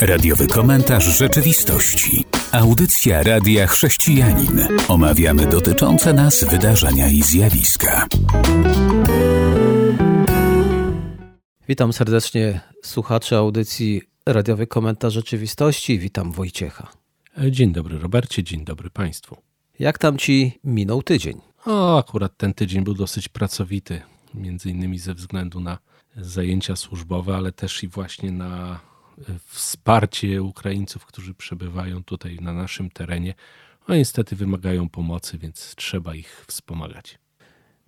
Radiowy komentarz rzeczywistości. Audycja Radia Chrześcijanin. Omawiamy dotyczące nas wydarzenia i zjawiska. Witam serdecznie słuchaczy audycji Radiowy Komentarz Rzeczywistości. Witam Wojciecha. Dzień dobry Robercie, dzień dobry Państwu. Jak tam Ci minął tydzień? O, akurat ten tydzień był dosyć pracowity, między innymi ze względu na zajęcia służbowe, ale też i właśnie na wsparcie Ukraińców, którzy przebywają tutaj na naszym terenie. No niestety wymagają pomocy, więc trzeba ich wspomagać.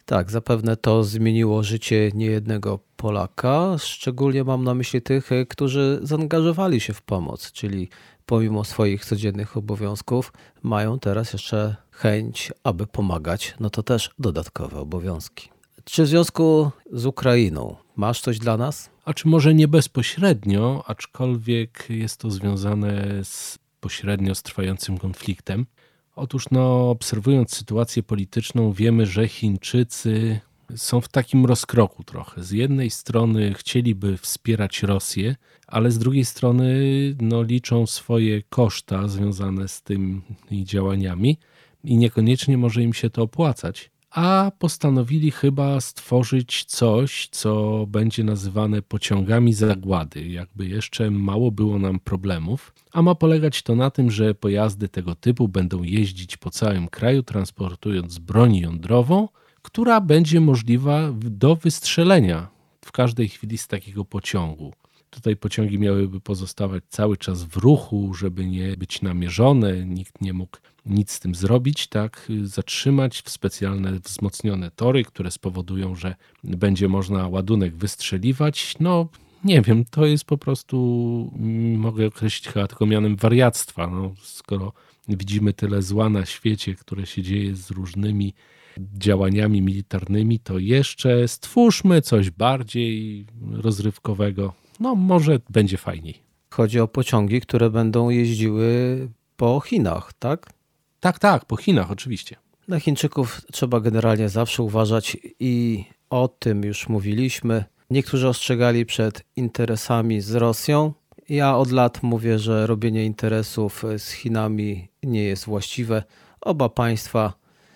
Tak, zapewne to zmieniło życie niejednego Polaka. Szczególnie mam na myśli tych, którzy zaangażowali się w pomoc, czyli pomimo swoich codziennych obowiązków mają teraz jeszcze chęć, aby pomagać. No to też dodatkowe obowiązki. Czy w związku z Ukrainą masz coś dla nas? A czy może nie bezpośrednio, aczkolwiek jest to związane z pośrednio z trwającym konfliktem. Otóż, no, obserwując sytuację polityczną, wiemy, że Chińczycy są w takim rozkroku trochę. Z jednej strony chcieliby wspierać Rosję, ale z drugiej strony no, liczą swoje koszta związane z tymi działaniami i niekoniecznie może im się to opłacać. A postanowili chyba stworzyć coś, co będzie nazywane pociągami zagłady. Jakby jeszcze mało było nam problemów, a ma polegać to na tym, że pojazdy tego typu będą jeździć po całym kraju, transportując broń jądrową, która będzie możliwa do wystrzelenia w każdej chwili z takiego pociągu. Tutaj pociągi miałyby pozostawać cały czas w ruchu, żeby nie być namierzone, nikt nie mógł nic z tym zrobić, tak, zatrzymać w specjalne wzmocnione tory, które spowodują, że będzie można ładunek wystrzeliwać. No, nie wiem, to jest po prostu, mogę określić chyba tylko mianem wariactwa. No, skoro widzimy tyle zła na świecie, które się dzieje z różnymi działaniami militarnymi, to jeszcze stwórzmy coś bardziej rozrywkowego. No, może będzie fajniej. Chodzi o pociągi, które będą jeździły po Chinach, tak? Tak, tak, po Chinach oczywiście. Na Chińczyków trzeba generalnie zawsze uważać i o tym już mówiliśmy. Niektórzy ostrzegali przed interesami z Rosją. Ja od lat mówię, że robienie interesów z Chinami nie jest właściwe. Oba państwa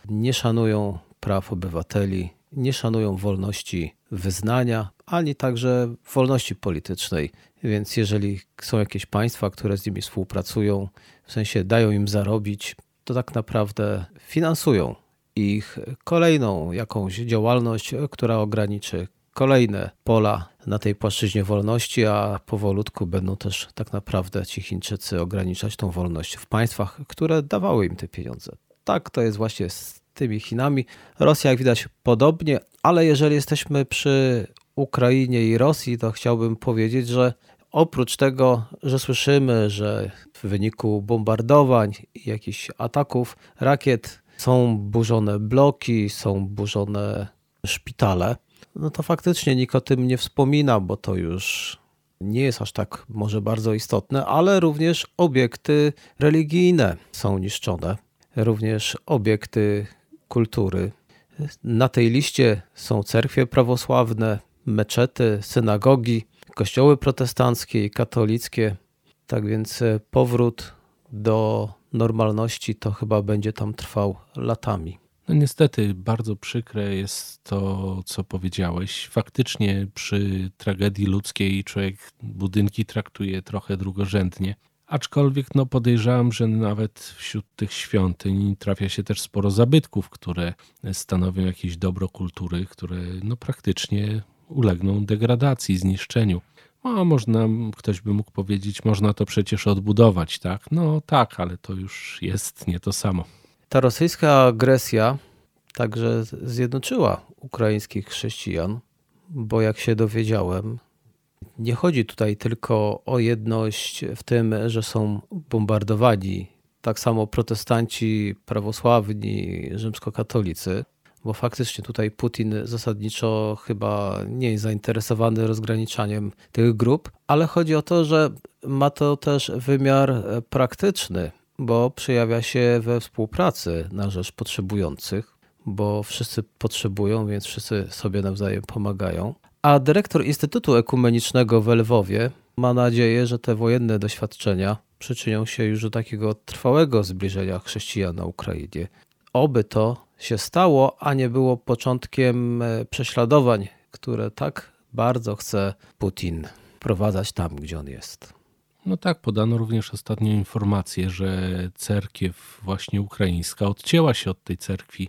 nie szanują praw obywateli, nie szanują wolności wyznania, ani także wolności politycznej. Więc jeżeli są jakieś państwa, które z nimi współpracują, w sensie dają im zarobić, to tak naprawdę finansują ich kolejną jakąś działalność, która ograniczy kolejne pola na tej płaszczyźnie wolności, a powolutku będą też tak naprawdę ci Chińczycy ograniczać tą wolność w państwach, które dawały im te pieniądze. Tak to jest właśnie z tymi Chinami. Rosja, jak widać, podobnie, ale jeżeli jesteśmy przy Ukrainie i Rosji, to chciałbym powiedzieć, że oprócz tego, że słyszymy, że w wyniku bombardowań i jakichś ataków rakiet są burzone bloki, są burzone szpitale, no to faktycznie nikt o tym nie wspomina, bo to już nie jest aż tak może bardzo istotne, ale również obiekty religijne są niszczone, również obiekty kultury. Na tej liście są cerkwie prawosławne, meczety, synagogi, kościoły protestanckie i katolickie. Tak więc e, powrót do normalności to chyba będzie tam trwał latami. No niestety, bardzo przykre jest to, co powiedziałeś. Faktycznie przy tragedii ludzkiej człowiek budynki traktuje trochę drugorzędnie. Aczkolwiek no, podejrzewam, że nawet wśród tych świątyń trafia się też sporo zabytków, które stanowią jakieś dobro kultury, które no, praktycznie ulegną degradacji, zniszczeniu. No, można, ktoś by mógł powiedzieć, można to przecież odbudować, tak? No tak, ale to już jest nie to samo. Ta rosyjska agresja także zjednoczyła ukraińskich chrześcijan, bo jak się dowiedziałem, nie chodzi tutaj tylko o jedność w tym, że są bombardowani tak samo protestanci, prawosławni, rzymskokatolicy, bo faktycznie tutaj Putin zasadniczo chyba nie jest zainteresowany rozgraniczaniem tych grup, ale chodzi o to, że ma to też wymiar praktyczny, bo przejawia się we współpracy na rzecz potrzebujących, bo wszyscy potrzebują, więc wszyscy sobie nawzajem pomagają. A dyrektor Instytutu Ekumenicznego w Lwowie, ma nadzieję, że te wojenne doświadczenia przyczynią się już do takiego trwałego zbliżenia chrześcijan na Ukrainie. Oby to się stało, a nie było początkiem e, prześladowań, które tak bardzo chce Putin wprowadzać tam, gdzie on jest. No tak, podano również ostatnio informację, że cerkiew właśnie ukraińska odcięła się od tej cerkwi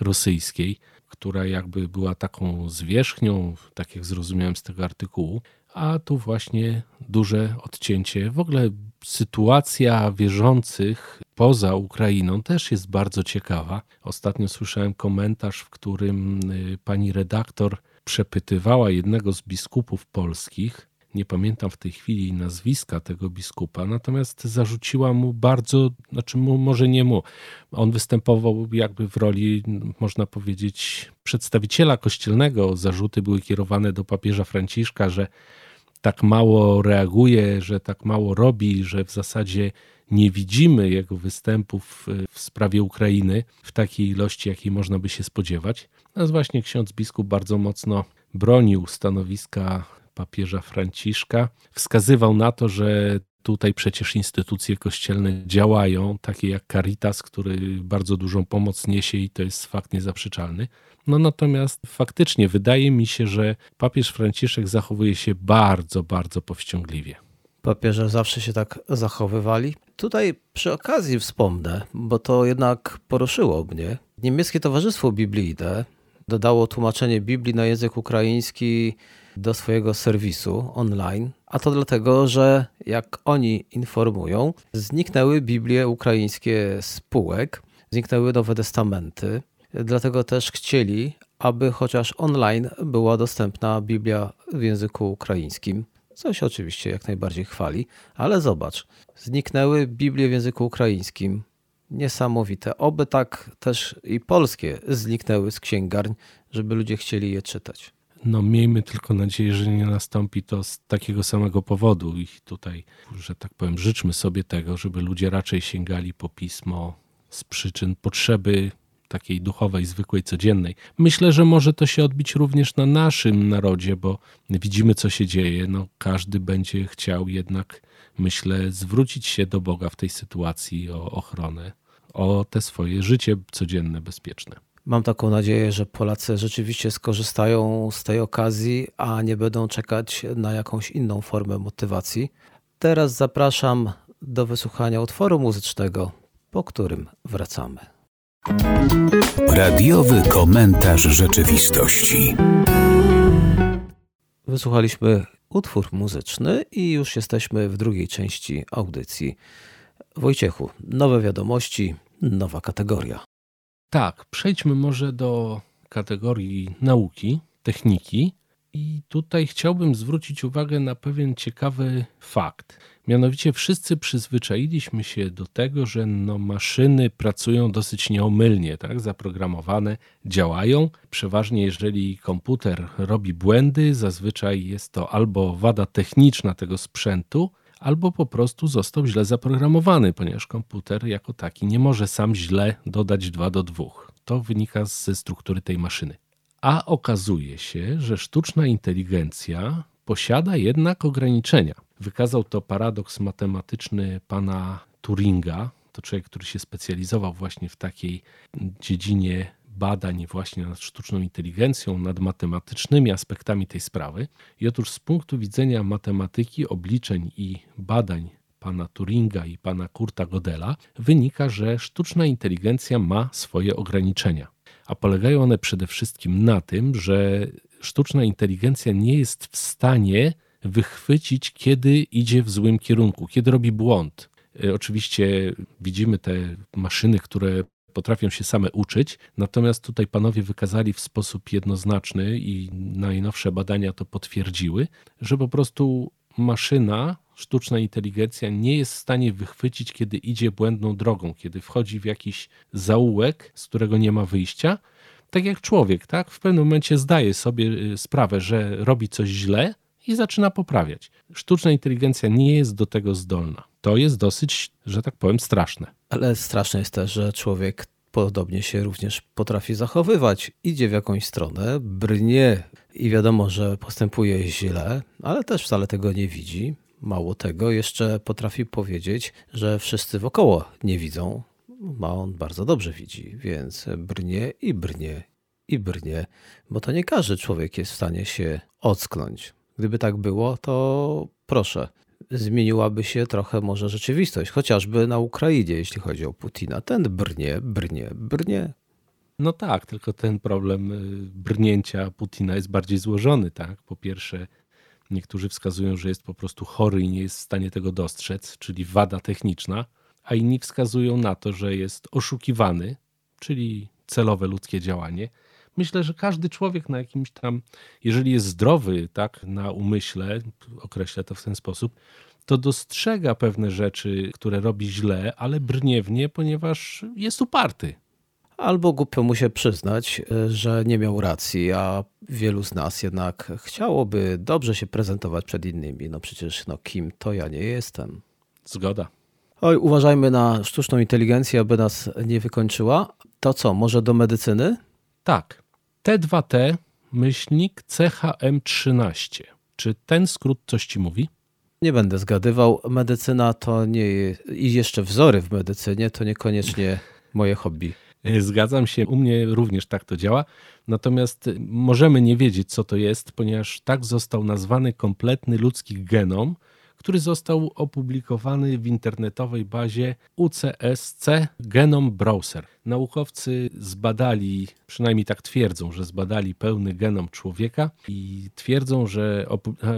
rosyjskiej, która jakby była taką zwierzchnią, tak jak zrozumiałem z tego artykułu, a tu właśnie duże odcięcie. W ogóle sytuacja wierzących poza Ukrainą też jest bardzo ciekawa. Ostatnio słyszałem komentarz, w którym y, pani redaktor przepytywała jednego z biskupów polskich. Nie pamiętam w tej chwili nazwiska tego biskupa, natomiast zarzuciła mu bardzo, znaczy mu, może nie mu, on występował jakby w roli, można powiedzieć, przedstawiciela kościelnego. Zarzuty były kierowane do papieża Franciszka, że tak mało reaguje, że tak mało robi, że w zasadzie nie widzimy jego występów w sprawie Ukrainy w takiej ilości, jakiej można by się spodziewać. Natomiast właśnie ksiądz biskup bardzo mocno bronił stanowiska papieża Franciszka. Wskazywał na to, że tutaj przecież instytucje kościelne działają, takie jak Caritas, który bardzo dużą pomoc niesie i to jest fakt niezaprzeczalny. No natomiast faktycznie wydaje mi się, że papież Franciszek zachowuje się bardzo, bardzo powściągliwie. Papieże zawsze się tak zachowywali. Tutaj przy okazji wspomnę, bo to jednak poruszyło mnie. Niemieckie Towarzystwo Biblijne dodało tłumaczenie Biblii na język ukraiński do swojego serwisu online. A to dlatego, że jak oni informują, zniknęły Biblie ukraińskie spółek, zniknęły Nowe Testamenty. Dlatego też chcieli, aby chociaż online była dostępna Biblia w języku ukraińskim. Co się oczywiście jak najbardziej chwali, ale zobacz, zniknęły Biblie w języku ukraińskim. Niesamowite. Oby tak też i polskie zniknęły z księgarń, żeby ludzie chcieli je czytać. No miejmy tylko nadzieję, że nie nastąpi to z takiego samego powodu i tutaj, że tak powiem, życzmy sobie tego, żeby ludzie raczej sięgali po pismo z przyczyn potrzeby takiej duchowej, zwykłej, codziennej. Myślę, że może to się odbić również na naszym narodzie, bo widzimy, co się dzieje. No, każdy będzie chciał jednak, myślę, zwrócić się do Boga w tej sytuacji o ochronę, o te swoje życie codzienne, bezpieczne. Mam taką nadzieję, że Polacy rzeczywiście skorzystają z tej okazji, a nie będą czekać na jakąś inną formę motywacji. Teraz zapraszam do wysłuchania utworu muzycznego, po którym wracamy. Radiowy komentarz rzeczywistości. Wysłuchaliśmy utwór muzyczny i już jesteśmy w drugiej części audycji. Wojciechu, nowe wiadomości, nowa kategoria. Tak, przejdźmy może do kategorii nauki, techniki. I tutaj chciałbym zwrócić uwagę na pewien ciekawy fakt. Mianowicie wszyscy przyzwyczailiśmy się do tego, że no maszyny pracują dosyć nieomylnie, tak? zaprogramowane, działają. Przeważnie jeżeli komputer robi błędy, zazwyczaj jest to albo wada techniczna tego sprzętu, albo po prostu został źle zaprogramowany, ponieważ komputer jako taki nie może sam źle dodać 2 do 2. To wynika ze struktury tej maszyny. A okazuje się, że sztuczna inteligencja posiada jednak ograniczenia. Wykazał to paradoks matematyczny pana Turinga. To człowiek, który się specjalizował właśnie w takiej dziedzinie badań właśnie nad sztuczną inteligencją, nad matematycznymi aspektami tej sprawy. I otóż z punktu widzenia matematyki, obliczeń i badań pana Turinga i pana Kurta Godela wynika, że sztuczna inteligencja ma swoje ograniczenia. A polegają one przede wszystkim na tym, że sztuczna inteligencja nie jest w stanie wychwycić, kiedy idzie w złym kierunku, kiedy robi błąd. E, oczywiście widzimy te maszyny, które potrafią się same uczyć. Natomiast tutaj panowie wykazali w sposób jednoznaczny i najnowsze badania to potwierdziły, że po prostu maszyna, sztuczna inteligencja nie jest w stanie wychwycić, kiedy idzie błędną drogą, kiedy wchodzi w jakiś zaułek, z którego nie ma wyjścia. Tak jak człowiek, tak? W pewnym momencie zdaje sobie y, sprawę, że robi coś źle i zaczyna poprawiać. Sztuczna inteligencja nie jest do tego zdolna. To jest dosyć, że tak powiem, straszne. Ale straszne jest też, że człowiek podobnie się również potrafi zachowywać. Idzie w jakąś stronę, brnie i wiadomo, że postępuje źle, ale też wcale tego nie widzi. Mało tego, jeszcze potrafi powiedzieć, że wszyscy wokoło nie widzą. Ma on bardzo dobrze widzi, więc brnie i brnie i brnie, bo to nie każdy człowiek jest w stanie się ocknąć. Gdyby tak było, to proszę, zmieniłaby się trochę może rzeczywistość, chociażby na Ukrainie, jeśli chodzi o Putina. Ten brnie, brnie, brnie. No tak, tylko ten problem y, brnięcia Putina jest bardziej złożony. Tak? Po pierwsze, niektórzy wskazują, że jest po prostu chory i nie jest w stanie tego dostrzec, czyli wada techniczna, a inni wskazują na to, że jest oszukiwany, czyli celowe ludzkie działanie myślę, że każdy człowiek na jakimś tam, jeżeli jest zdrowy, tak, na umyśle, określę to w ten sposób, to dostrzega pewne rzeczy, które robi źle, ale brnie w nie, ponieważ jest uparty. Albo głupio mu się przyznać, że nie miał racji, a wielu z nas jednak chciałoby dobrze się prezentować przed innymi. No przecież, no kim to ja nie jestem. Zgoda. Oj, uważajmy na sztuczną inteligencję, aby nas nie wykończyła. To co, może do medycyny? Tak. T2T myślnik CHM13. Czy ten skrót coś ci mówi? Nie będę zgadywał. Medycyna to nie. i jeszcze wzory w medycynie to niekoniecznie moje hobby. Zgadzam się, u mnie również tak to działa. Natomiast możemy nie wiedzieć, co to jest, ponieważ tak został nazwany kompletny ludzki genom, który został opublikowany w internetowej bazie UCSC Genome Browser. Naukowcy zbadali, przynajmniej tak twierdzą, że zbadali pełny genom człowieka i twierdzą, że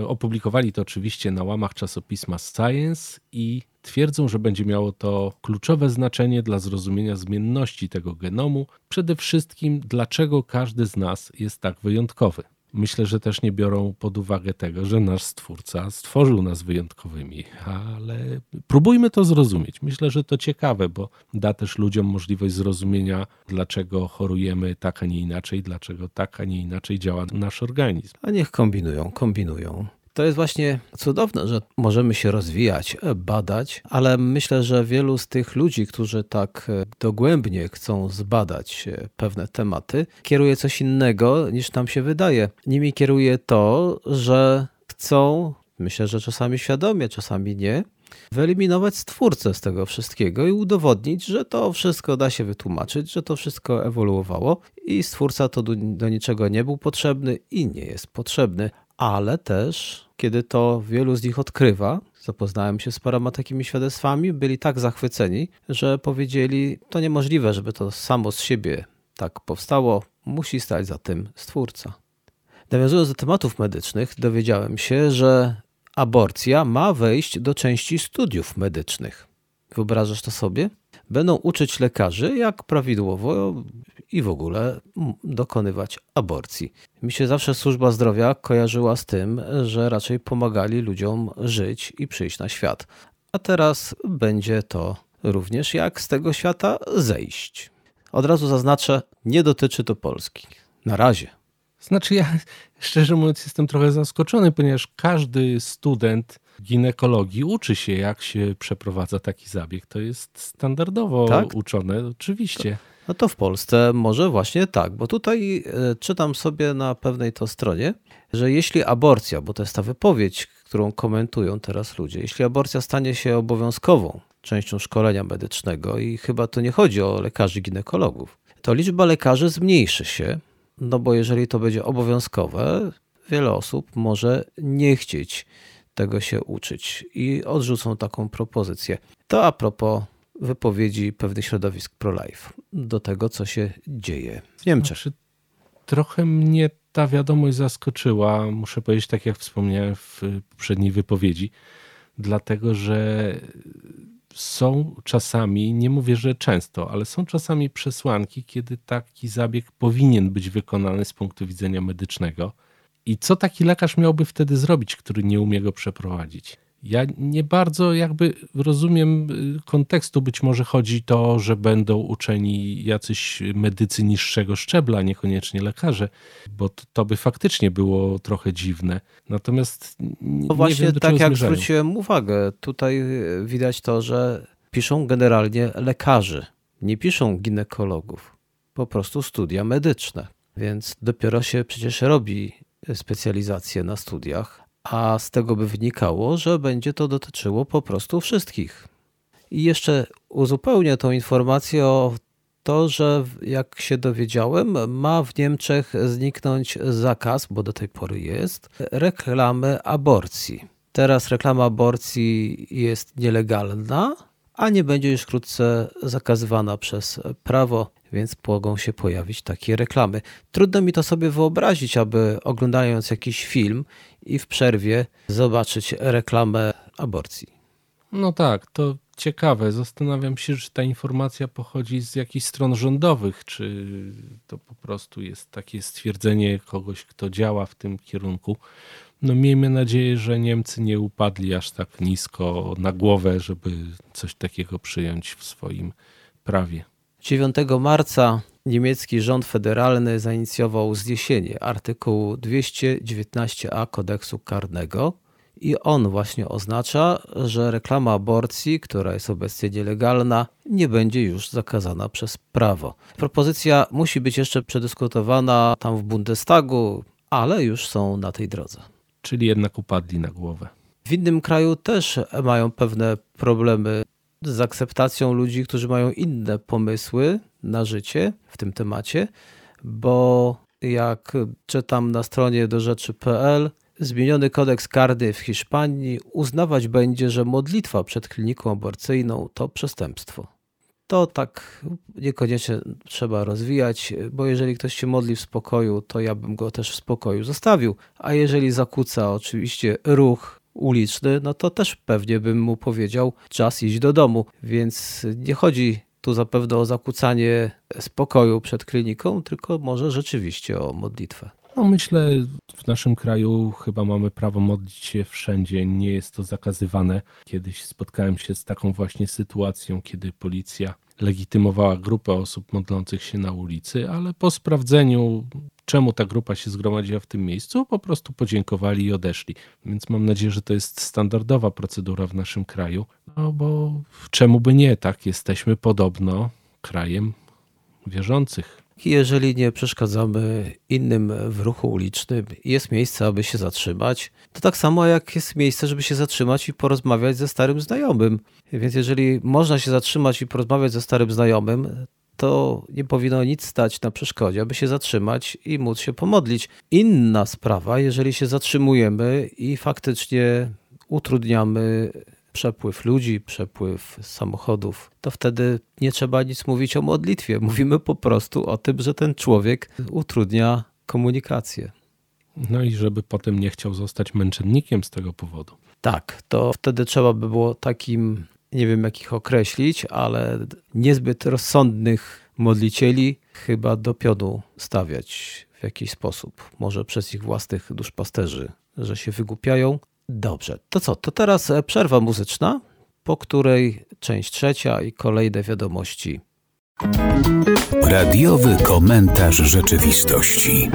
opublikowali to oczywiście na łamach czasopisma Science i twierdzą, że będzie miało to kluczowe znaczenie dla zrozumienia zmienności tego genomu, przede wszystkim dlaczego każdy z nas jest tak wyjątkowy myślę, że też nie biorą pod uwagę tego, że nasz Stwórca stworzył nas wyjątkowymi, ale próbujmy to zrozumieć. Myślę, że to ciekawe, bo da też ludziom możliwość zrozumienia, dlaczego chorujemy tak, a nie inaczej, dlaczego tak, a nie inaczej działa nasz organizm. A niech kombinują, kombinują. To jest właśnie cudowne, że możemy się rozwijać, e, badać, ale myślę, że wielu z tych ludzi, którzy tak e, dogłębnie chcą zbadać e, pewne tematy, kieruje coś innego niż nam się wydaje. Nimi kieruje to, że chcą, myślę, że czasami świadomie, czasami nie, wyeliminować stwórcę z tego wszystkiego i udowodnić, że to wszystko da się wytłumaczyć, że to wszystko ewoluowało i stwórca to do, do niczego nie był potrzebny i nie jest potrzebny, ale też kiedy to wielu z nich odkrywa, zapoznałem się z paroma takimi świadectwami, byli tak zachwyceni, że powiedzieli, to niemożliwe, żeby to samo z siebie tak powstało, musi stać za tym stwórca. Nawiązując do tematów medycznych, dowiedziałem się, że aborcja ma wejść do części studiów medycznych. Wyobrażasz to sobie? Będą uczyć lekarzy, jak prawidłowo i w ogóle dokonywać aborcji. Mi się zawsze służba zdrowia kojarzyła z tym, że raczej pomagali ludziom żyć i przyjść na świat. A teraz będzie to również jak z tego świata zejść. Od razu zaznaczę, nie dotyczy to Polski. Na razie. Znaczy, ja szczerze mówiąc, jestem trochę zaskoczony, ponieważ każdy student ginekologii uczy się, jak się przeprowadza taki zabieg. To jest standardowo tak? uczone, oczywiście. To, no to w Polsce może właśnie tak, bo tutaj e, czytam sobie na pewnej to stronie, że jeśli aborcja, bo to jest ta wypowiedź, którą komentują teraz ludzie, jeśli aborcja stanie się obowiązkową częścią szkolenia medycznego i chyba to nie chodzi o lekarzy ginekologów, to liczba lekarzy zmniejszy się, no bo jeżeli to będzie obowiązkowe, wiele osób może nie chcieć tego się uczyć i odrzucą taką propozycję. To a propos wypowiedzi pewnych środowisk pro-life do tego, co się dzieje w Niemczech. Znaczy, trochę mnie ta wiadomość zaskoczyła, muszę powiedzieć, tak jak wspomniałem w poprzedniej wypowiedzi, dlatego że są czasami, nie mówię, że często, ale są czasami przesłanki, kiedy taki zabieg powinien być wykonany z punktu widzenia medycznego i co taki lekarz miałby wtedy zrobić, który nie umie go przeprowadzić? Ja nie bardzo jakby rozumiem y, kontekstu. Być może chodzi to, że będą uczeni jacyś medycy niższego szczebla, niekoniecznie lekarze, bo to by faktycznie było trochę dziwne. Natomiast nie, no właśnie wiem, do tak jak zmierzają. zwróciłem uwagę, tutaj widać to, że piszą generalnie lekarzy, nie piszą ginekologów, po prostu studia medyczne. Więc dopiero się przecież robi specjalizację na studiach, a z tego by wynikało, że będzie to dotyczyło po prostu wszystkich. I jeszcze uzupełnię tą informację o to, że jak się dowiedziałem, ma w Niemczech zniknąć zakaz, bo do tej pory jest, reklamy aborcji. Teraz reklama aborcji jest nielegalna, a nie będzie już wkrótce zakazywana przez prawo, więc mogą się pojawić takie reklamy. Trudno mi to sobie wyobrazić, aby oglądając jakiś film i w przerwie zobaczyć reklamę aborcji. No tak, to ciekawe. Zastanawiam się, czy ta informacja pochodzi z jakichś stron rządowych, czy to po prostu jest takie stwierdzenie kogoś, kto działa w tym kierunku. No miejmy nadzieję, że Niemcy nie upadli aż tak nisko na głowę, żeby coś takiego przyjąć w swoim prawie. 9 marca niemiecki rząd federalny zainicjował zniesienie artykułu 219a kodeksu karnego i on właśnie oznacza, że reklama aborcji, która jest obecnie nielegalna, nie będzie już zakazana przez prawo. Propozycja musi być jeszcze przedyskutowana tam w Bundestagu, ale już są na tej drodze. Czyli jednak upadli na głowę. W innym kraju też mają pewne problemy z akceptacją ludzi, którzy mają inne pomysły na życie w tym temacie, bo jak czytam na stronie do rzeczy.pl, zmieniony kodeks karny w Hiszpanii uznawać będzie, że modlitwa przed kliniką aborcyjną to przestępstwo. To tak niekoniecznie trzeba rozwijać, bo jeżeli ktoś się modli w spokoju, to ja bym go też w spokoju zostawił. A jeżeli zakłóca oczywiście ruch uliczny, no to też pewnie bym mu powiedział czas iść do domu. Więc nie chodzi tu zapewne o zakłócanie spokoju przed kliniką, tylko może rzeczywiście o modlitwę. No myślę, w naszym kraju chyba mamy prawo modlić się wszędzie, nie jest to zakazywane. Kiedyś spotkałem się z taką właśnie sytuacją, kiedy policja legitymowała grupę osób modlących się na ulicy, ale po sprawdzeniu, czemu ta grupa się zgromadziła w tym miejscu, po prostu podziękowali i odeszli. Więc mam nadzieję, że to jest standardowa procedura w naszym kraju, no bo czemu by nie, tak? Jesteśmy podobno krajem wierzących. Jeżeli nie przeszkadzamy innym w ruchu ulicznym, jest miejsce, aby się zatrzymać, to tak samo jak jest miejsce, żeby się zatrzymać i porozmawiać ze starym znajomym. Więc jeżeli można się zatrzymać i porozmawiać ze starym znajomym, to nie powinno nic stać na przeszkodzie, aby się zatrzymać i móc się pomodlić. Inna sprawa, jeżeli się zatrzymujemy i faktycznie utrudniamy przepływ ludzi, przepływ samochodów, to wtedy nie trzeba nic mówić o modlitwie. Mówimy po prostu o tym, że ten człowiek utrudnia komunikację. No i żeby potem nie chciał zostać męczennikiem z tego powodu. Tak, to wtedy trzeba by było takim, nie wiem jak ich określić, ale niezbyt rozsądnych modlicieli chyba do pionu stawiać w jakiś sposób. Może przez ich własnych duszpasterzy, że się wygłupiają, Dobrze, to co? To teraz e, przerwa muzyczna, po której część trzecia i kolejne wiadomości. Radiowy komentarz rzeczywistości.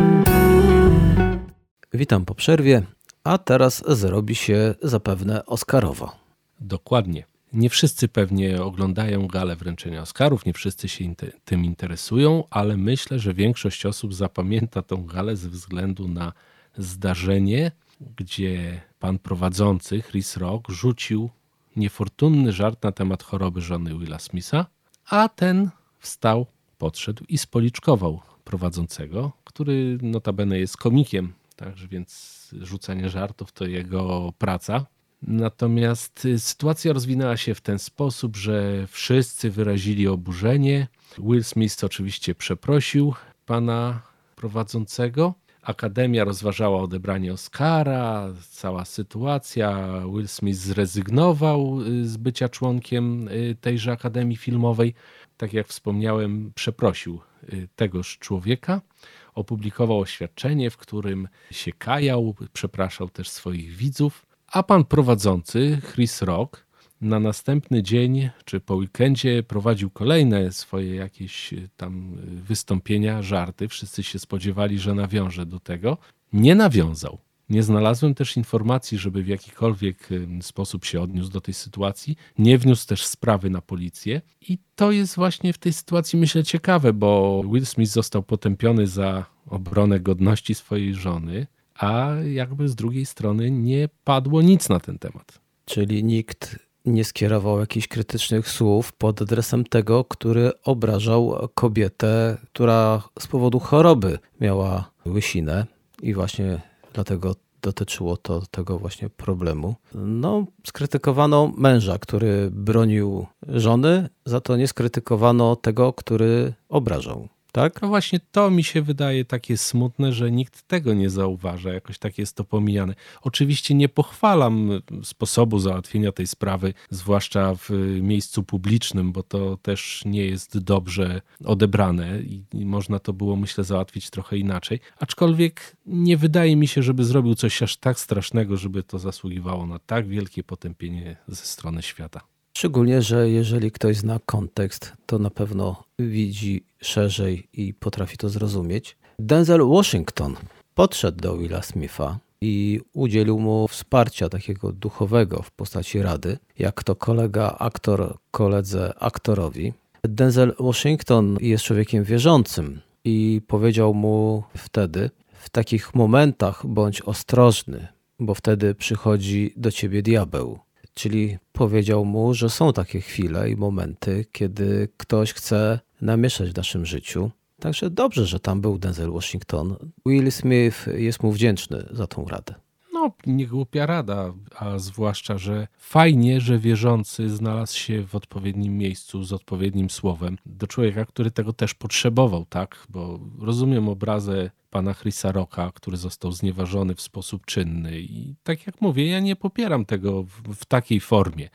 Witam po przerwie, a teraz zrobi się zapewne Oscarowo. Dokładnie. Nie wszyscy pewnie oglądają galę wręczenia Oscarów, nie wszyscy się tym interesują, ale myślę, że większość osób zapamięta tą galę ze względu na zdarzenie, gdzie pan prowadzący, Chris Rock, rzucił niefortunny żart na temat choroby żony Willa Smitha, a ten wstał, podszedł i spoliczkował prowadzącego, który notabene jest komikiem, także więc rzucanie żartów to jego praca. Natomiast sytuacja rozwinęła się w ten sposób, że wszyscy wyrazili oburzenie. Will Smith oczywiście przeprosił pana prowadzącego, Akademia rozważała odebranie Oscara, cała sytuacja. Will Smith zrezygnował y, z bycia członkiem y, tejże Akademii Filmowej. Tak jak wspomniałem, przeprosił y, tegoż człowieka. Opublikował oświadczenie, w którym się kajał, przepraszał też swoich widzów. A pan prowadzący, Chris Rock, na następny dzień czy po weekendzie prowadził kolejne swoje jakieś e, tam e, wystąpienia, żarty. Wszyscy się spodziewali, że nawiąże do tego. Nie nawiązał. Nie znalazłem też informacji, żeby w jakikolwiek e, sposób się odniósł do tej sytuacji. Nie wniósł też sprawy na policję. I to jest właśnie w tej sytuacji, myślę, ciekawe, bo Will Smith został potępiony za obronę godności swojej żony a jakby z drugiej strony nie padło nic na ten temat. Czyli nikt nie skierował jakichś krytycznych słów pod adresem tego, który obrażał kobietę, która z powodu choroby miała łysinę i właśnie dlatego dotyczyło to tego właśnie problemu. No, skrytykowano męża, który bronił żony, za to nie skrytykowano tego, który obrażał tak? No właśnie to mi się wydaje takie smutne, że nikt tego nie zauważa, jakoś tak jest to pomijane. Oczywiście nie pochwalam sposobu załatwienia tej sprawy, zwłaszcza w miejscu publicznym, bo to też nie jest dobrze odebrane i można to było, myślę, załatwić trochę inaczej. Aczkolwiek nie wydaje mi się, żeby zrobił coś aż tak strasznego, żeby to zasługiwało na tak wielkie potępienie ze strony świata. Szczególnie, że jeżeli ktoś zna kontekst, to na pewno widzi szerzej i potrafi to zrozumieć. Denzel Washington podszedł do Willa Smitha i udzielił mu wsparcia takiego duchowego w postaci rady, jak to kolega aktor koledze aktorowi. Denzel Washington jest człowiekiem wierzącym i powiedział mu wtedy: W takich momentach bądź ostrożny, bo wtedy przychodzi do ciebie diabeł. Czyli powiedział mu, że są takie chwile i momenty, kiedy ktoś chce namieszać w naszym życiu. Także dobrze, że tam był Denzel Washington. Will Smith jest mu wdzięczny za tą radę. No, nie głupia rada, a zwłaszcza, że fajnie, że wierzący znalazł się w odpowiednim miejscu z odpowiednim słowem do człowieka, który tego też potrzebował, tak? Bo rozumiem obrazę pana Chrisa Rocka, który został znieważony w sposób czynny i tak jak mówię, ja nie popieram tego w, w takiej formie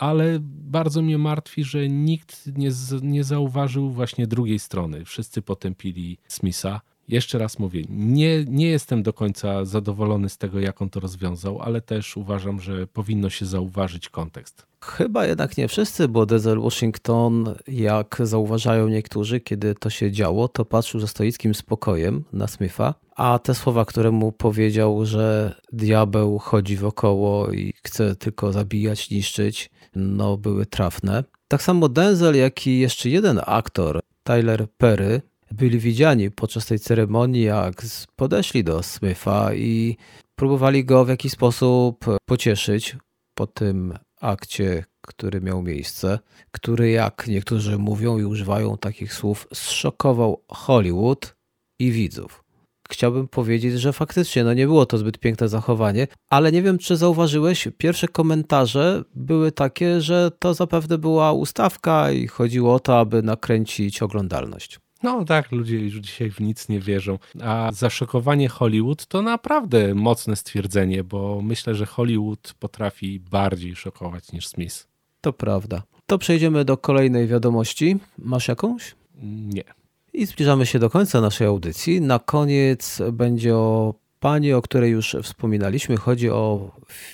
ale bardzo mnie martwi, że nikt nie, nie zauważył właśnie drugiej strony. Wszyscy potępili Smitha. Jeszcze raz mówię, nie, nie jestem do końca zadowolony z tego, jak on to rozwiązał, ale też uważam, że powinno się zauważyć kontekst. Chyba jednak nie wszyscy, bo Denzel Washington, jak zauważają niektórzy, kiedy to się działo, to patrzył ze stoickim spokojem na Smitha, a te słowa, które mu powiedział, że diabeł chodzi wokoło i chce tylko zabijać, niszczyć, no były trafne. Tak samo Denzel, jak i jeszcze jeden aktor, Tyler Perry, byli widziani podczas tej ceremonii, jak podeszli do Smitha i próbowali go w jakiś sposób pocieszyć po tym akcie, który miał miejsce, który, jak niektórzy mówią i używają takich słów, zszokował Hollywood i widzów. Chciałbym powiedzieć, że faktycznie no nie było to zbyt piękne zachowanie, ale nie wiem, czy zauważyłeś, pierwsze komentarze były takie, że to zapewne była ustawka i chodziło o to, aby nakręcić oglądalność. No tak, ludzie już dzisiaj w nic nie wierzą. A zaszokowanie Hollywood to naprawdę mocne stwierdzenie, bo myślę, że Hollywood potrafi bardziej szokować niż Smith. To prawda. To przejdziemy do kolejnej wiadomości. Masz jakąś? Nie. I zbliżamy się do końca naszej audycji. Na koniec będzie o pani, o której już wspominaliśmy. Chodzi o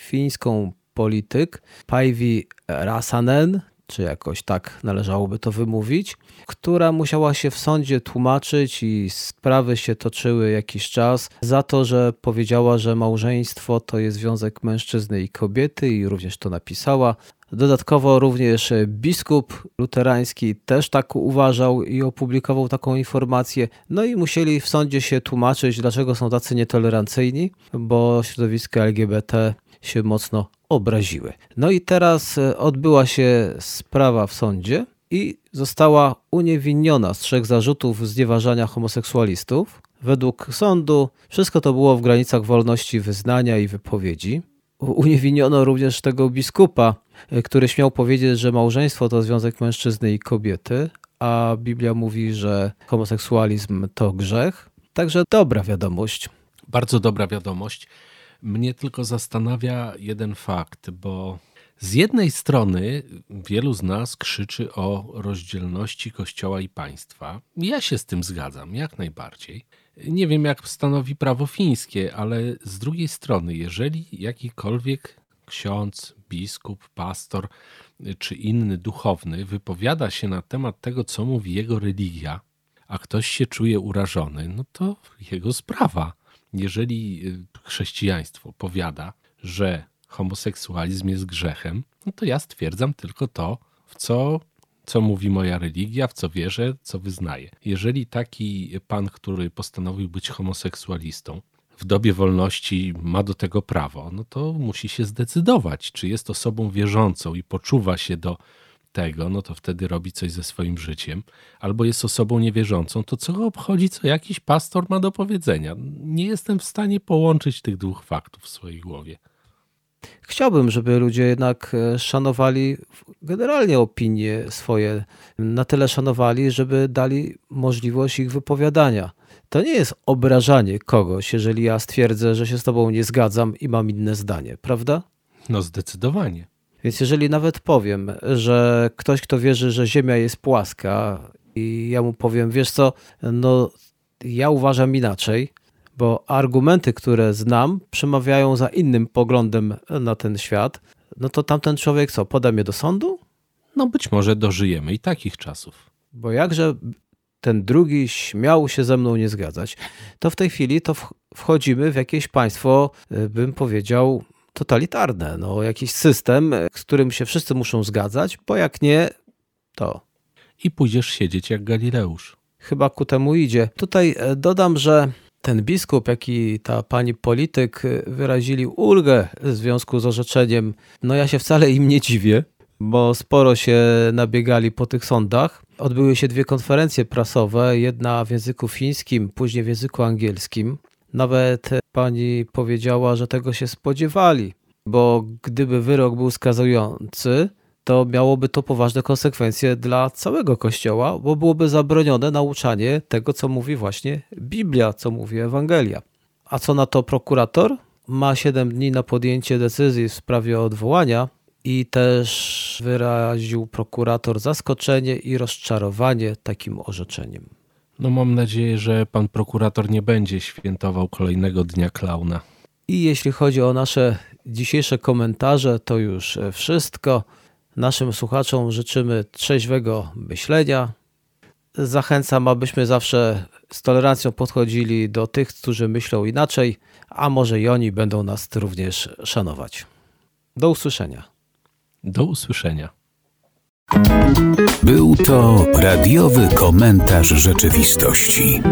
fińską polityk Päivi Rasanen, czy jakoś tak należałoby to wymówić, która musiała się w sądzie tłumaczyć i sprawy się toczyły jakiś czas za to, że powiedziała, że małżeństwo to jest związek mężczyzny i kobiety i również to napisała. Dodatkowo również biskup luterański też tak uważał i opublikował taką informację. No i musieli w sądzie się tłumaczyć, dlaczego są tacy nietolerancyjni, bo środowisko LGBT się mocno obraziły. No i teraz e, odbyła się sprawa w sądzie i została uniewinniona z trzech zarzutów znieważania homoseksualistów. Według sądu wszystko to było w granicach wolności wyznania i wypowiedzi. Uniewinniono również tego biskupa, e, który śmiał powiedzieć, że małżeństwo to związek mężczyzny i kobiety, a Biblia mówi, że homoseksualizm to grzech. Także dobra wiadomość. Bardzo dobra wiadomość. Mnie tylko zastanawia jeden fakt, bo z jednej strony wielu z nas krzyczy o rozdzielności Kościoła i państwa. Ja się z tym zgadzam, jak najbardziej. Nie wiem, jak stanowi prawo fińskie, ale z drugiej strony, jeżeli jakikolwiek ksiądz, biskup, pastor czy inny duchowny wypowiada się na temat tego, co mówi jego religia, a ktoś się czuje urażony, no to jego sprawa jeżeli y, chrześcijaństwo powiada, że homoseksualizm jest grzechem, no to ja stwierdzam tylko to, w co, co mówi moja religia, w co wierzę, co wyznaję. Jeżeli taki pan, który postanowił być homoseksualistą, w dobie wolności ma do tego prawo, no to musi się zdecydować, czy jest osobą wierzącą i poczuwa się do tego, no to wtedy robi coś ze swoim życiem, albo jest osobą niewierzącą, to co go obchodzi, co jakiś pastor ma do powiedzenia? Nie jestem w stanie połączyć tych dwóch faktów w swojej głowie. Chciałbym, żeby ludzie jednak e, szanowali generalnie opinie swoje, na tyle szanowali, żeby dali możliwość ich wypowiadania. To nie jest obrażanie kogoś, jeżeli ja stwierdzę, że się z tobą nie zgadzam i mam inne zdanie, prawda? No zdecydowanie. Więc jeżeli nawet powiem, że ktoś, kto wierzy, że Ziemia jest płaska, i ja mu powiem, wiesz co, no ja uważam inaczej, bo argumenty, które znam, przemawiają za innym poglądem na ten świat, no to tamten człowiek co, poda mnie do sądu? No być może dożyjemy i takich czasów. Bo jakże ten drugi śmiał się ze mną nie zgadzać, to w tej chwili to wchodzimy w jakieś państwo, y, bym powiedział, totalitarne. No, jakiś system, z którym się wszyscy muszą zgadzać, bo jak nie, to. I pójdziesz siedzieć jak Galileusz. Chyba ku temu idzie. Tutaj e, dodam, że ten biskup, jak i ta pani polityk e, wyrazili ulgę w związku z orzeczeniem. No ja się wcale im nie dziwię, bo sporo się nabiegali po tych sądach. Odbyły się dwie konferencje prasowe, jedna w języku fińskim, później w języku angielskim. Nawet pani powiedziała, że tego się spodziewali, bo gdyby wyrok był skazujący, to miałoby to poważne konsekwencje dla całego Kościoła, bo byłoby zabronione nauczanie tego, co mówi właśnie Biblia, co mówi Ewangelia. A co na to prokurator? Ma 7 dni na podjęcie decyzji w sprawie odwołania i też wyraził prokurator zaskoczenie i rozczarowanie takim orzeczeniem. No mam nadzieję, że pan prokurator nie będzie świętował kolejnego dnia klauna. I jeśli chodzi o nasze dzisiejsze komentarze, to już wszystko. Naszym słuchaczom życzymy trzeźwego myślenia. Zachęcam, abyśmy zawsze z tolerancją podchodzili do tych, którzy myślą inaczej, a może i oni będą nas również szanować. Do usłyszenia. Do usłyszenia. Był to radiowy komentarz rzeczywistości.